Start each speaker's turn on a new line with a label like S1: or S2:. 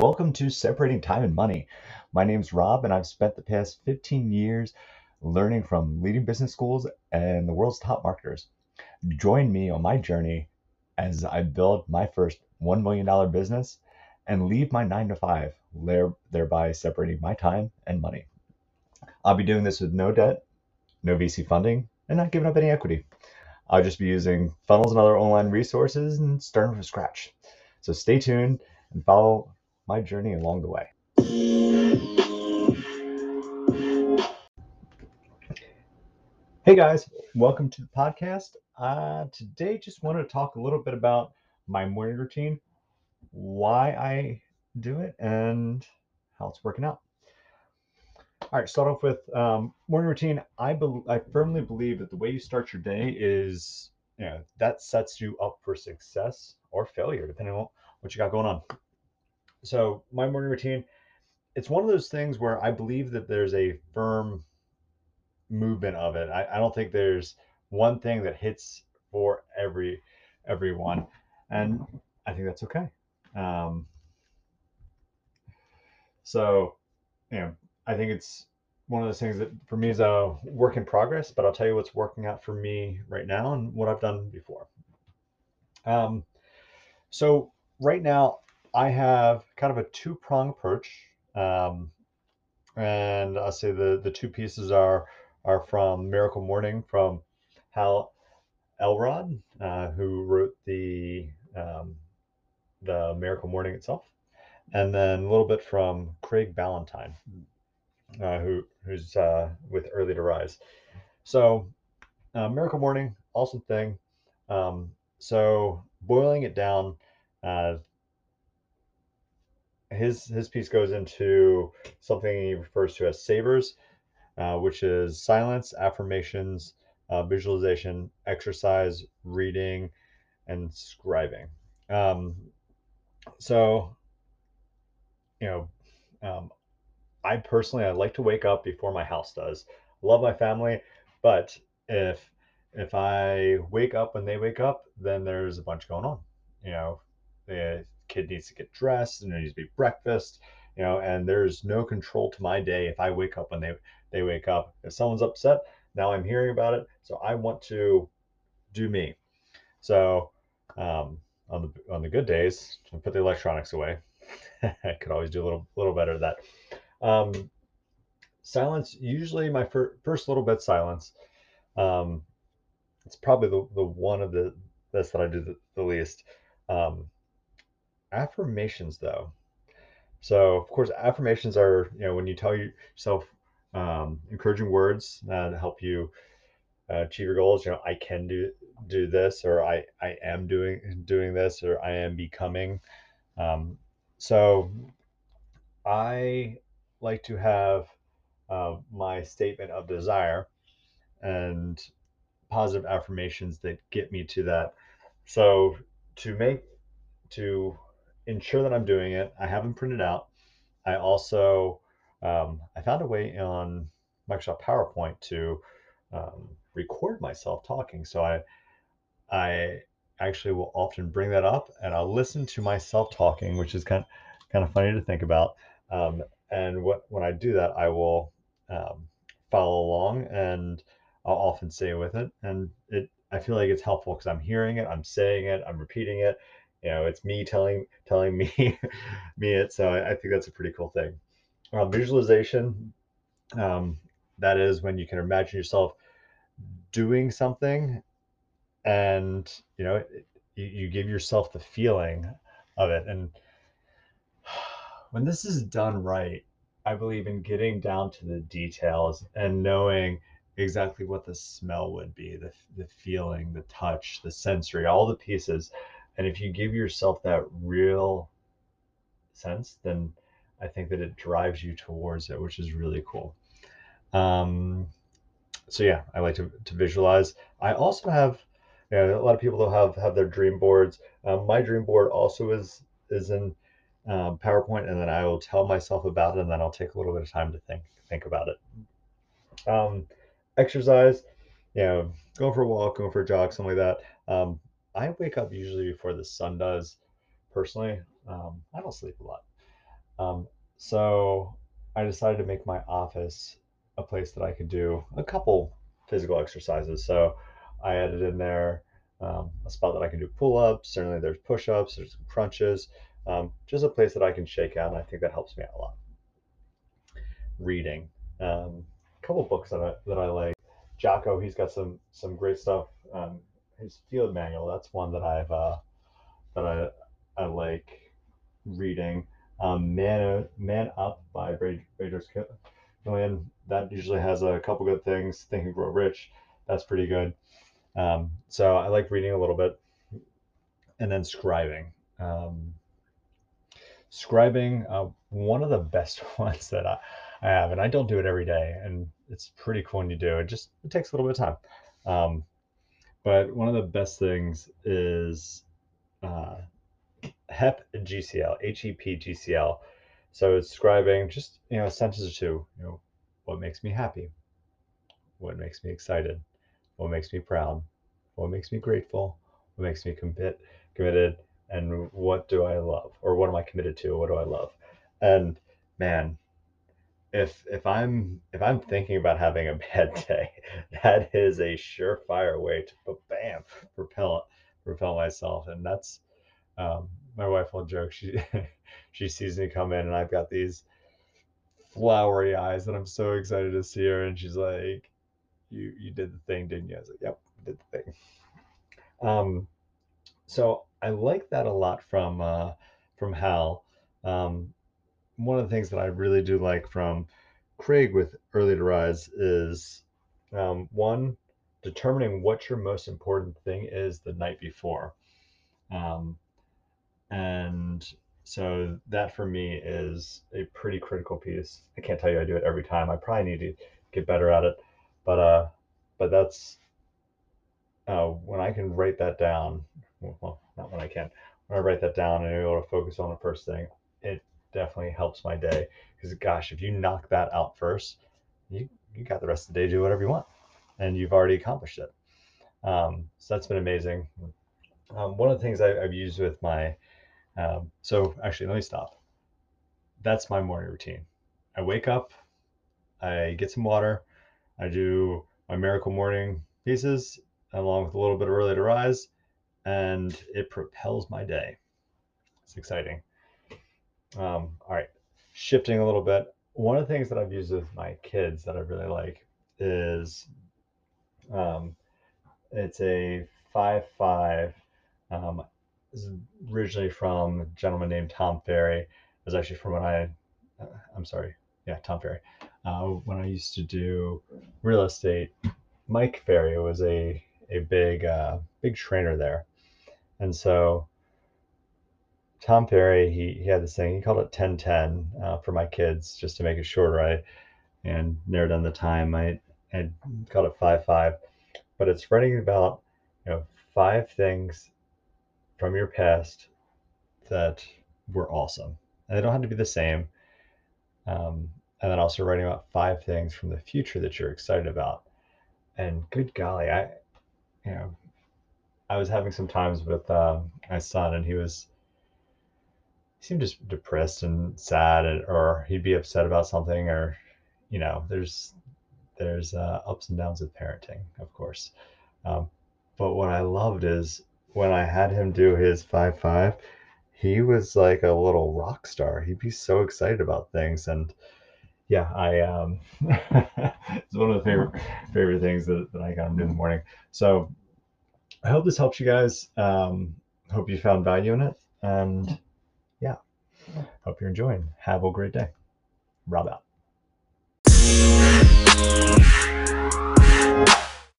S1: Welcome to Separating Time and Money. My name is Rob, and I've spent the past 15 years learning from leading business schools and the world's top marketers. Join me on my journey as I build my first $1 million business and leave my nine to five, thereby separating my time and money. I'll be doing this with no debt, no VC funding, and not giving up any equity. I'll just be using funnels and other online resources and starting from scratch. So stay tuned and follow my journey along the way. Hey guys, welcome to the podcast. Uh, today, just wanted to talk a little bit about my morning routine, why I do it, and how it's working out. All right, start off with um, morning routine. I be- I firmly believe that the way you start your day is, you know, that sets you up for success or failure, depending on what you got going on so my morning routine it's one of those things where i believe that there's a firm movement of it. I, I don't think there's one thing that hits for every everyone and i think that's okay. Um, so you know i think it's one of those things that for me is a work in progress but i'll tell you what's working out for me right now and what i've done before. Um, so right now I have kind of a two prong approach. Um, and I'll say the, the two pieces are are from Miracle Morning from Hal Elrod, uh, who wrote the um, the Miracle Morning itself, and then a little bit from Craig Ballantyne, uh, who who's uh, with Early to Rise. So, uh, Miracle Morning, awesome thing. Um, so, boiling it down, uh, his his piece goes into something he refers to as savers, uh, which is silence, affirmations, uh, visualization, exercise, reading, and scribing. Um, so, you know, um, I personally I like to wake up before my house does. Love my family, but if if I wake up when they wake up, then there's a bunch going on. You know, they, kid needs to get dressed and there needs to be breakfast you know and there's no control to my day if i wake up when they they wake up. If someone's upset now i'm hearing about it so i want to do me. So um, on the on the good days put the electronics away. I could always do a little little better at that. Um, silence usually my fir- first little bit silence um, it's probably the, the one of the this that i do the, the least. Um, affirmations though. So of course affirmations are you know when you tell yourself um, encouraging words uh, to help you uh, achieve your goals you know i can do do this or i i am doing doing this or i am becoming. Um, so i like to have uh, my statement of desire and positive affirmations that get me to that. So to make to ensure that I'm doing it. I have them printed out. I also um, I found a way on Microsoft PowerPoint to um, record myself talking. So I I actually will often bring that up and I'll listen to myself talking, which is kind of, kind of funny to think about. Um, and what when I do that, I will um, follow along and I'll often say with it. And it I feel like it's helpful because I'm hearing it, I'm saying it, I'm repeating it, you know it's me telling telling me me it so I, I, think that's a pretty cool thing. Um, visualization um, that is when you can imagine yourself doing something and you know you, you give yourself the feeling of it. And when this is done right i believe in getting down to the details and knowing exactly what the smell would be the, the feeling the touch the sensory all the pieces and if you give yourself that real sense, then I think that it drives you towards it, which is really cool. Um, so yeah, I like to, to visualize. I also have, you know, a lot of people have have their dream boards. Um, my dream board also is is in um, PowerPoint, and then I will tell myself about it, and then I'll take a little bit of time to think think about it. Um, exercise, you know, going for a walk, going for a jog, something like that. Um, I wake up usually before the sun does. Personally, um, I don't sleep a lot. Um, so I decided to make my office a place that I could do a couple physical exercises. So I added in there um, a spot that I can do pull ups. Certainly, there's push ups, there's crunches, um, just a place that I can shake out. And I think that helps me out a lot. Reading. Um, a couple books that I, that I like. Jocko, he's got some some great stuff. Um, his field manual, that's one that I've uh, that I I like reading. Um, Man Man Up by Bedros Keuilian. That usually has a couple good things. Think and Grow Rich. That's pretty good. Um, so I like reading a little bit, and then scribing. Um, scribing, uh, one of the best ones that I, I have, and I don't do it every day, and it's pretty cool when you do. It just it takes a little bit of time. Um, but one of the best things is uh, HEP GCL, H-E-P GCL. So it's scribing just you know a sentence or two. You know, what makes me happy, what makes me excited, what makes me proud, what makes me grateful, what makes me commit, committed, and what do I love, or what am I committed to, what do I love, and man, if if I'm if I'm thinking about having a bad day, that is a surefire way to bam propel propel myself, and that's um, my wife will joke she she sees me come in and I've got these flowery eyes and I'm so excited to see her and she's like you you did the thing didn't you? I was like yep did the thing. Um so I like that a lot from uh from Hal. Um one of the things that I really do like from Craig with Early to Rise is um, one determining what your most important thing is the night before um, and so that for me is a pretty critical piece. I can't tell you I do it every time. I probably need to get better at it, but uh, but that's uh, when I can write that down. Well, not when I can. When I write that down and I'm able to focus on the first thing, it definitely helps my day. Because gosh, if you knock that out first, you you got the rest of the day to do whatever you want, and you've already accomplished it. Um, so that's been amazing. Um, one of the things I, I've used with my um, so actually, let me stop. That's my morning routine. I wake up, I get some water, I do my miracle morning pieces along with a little bit of early to rise, and it propels my day. It's exciting. Um, all right, shifting a little bit. One of the things that I've used with my kids that I really like is um, it's a five five. Um, is originally from a gentleman named Tom Ferry. It was actually from when I, uh, I'm sorry, yeah, Tom Ferry. Uh, when I used to do real estate, Mike Ferry was a a big uh, big trainer there, and so Tom Ferry he he had this thing he called it 1010 uh, for my kids just to make it shorter. I and narrowed down the time. I had called it five five, but it's writing about you know five things from your past that were awesome. And they don't have to be the same. Um, and then also writing about five things from the future that you're excited about. And good golly, I, you know, I was having some times with um, my son, and he was, he seemed just depressed and sad, and, or he'd be upset about something, or, you know, there's, there's uh, ups and downs with parenting, of course. Um, but what I loved is when I had him do his five five, he was like a little rock star. He'd be so excited about things, and yeah, I um, it's one of the favorite favorite things that, that I got him do in the morning. So I hope this helps you guys. Um, hope you found value in it, and hope you're enjoying. Have a great day. Rob out.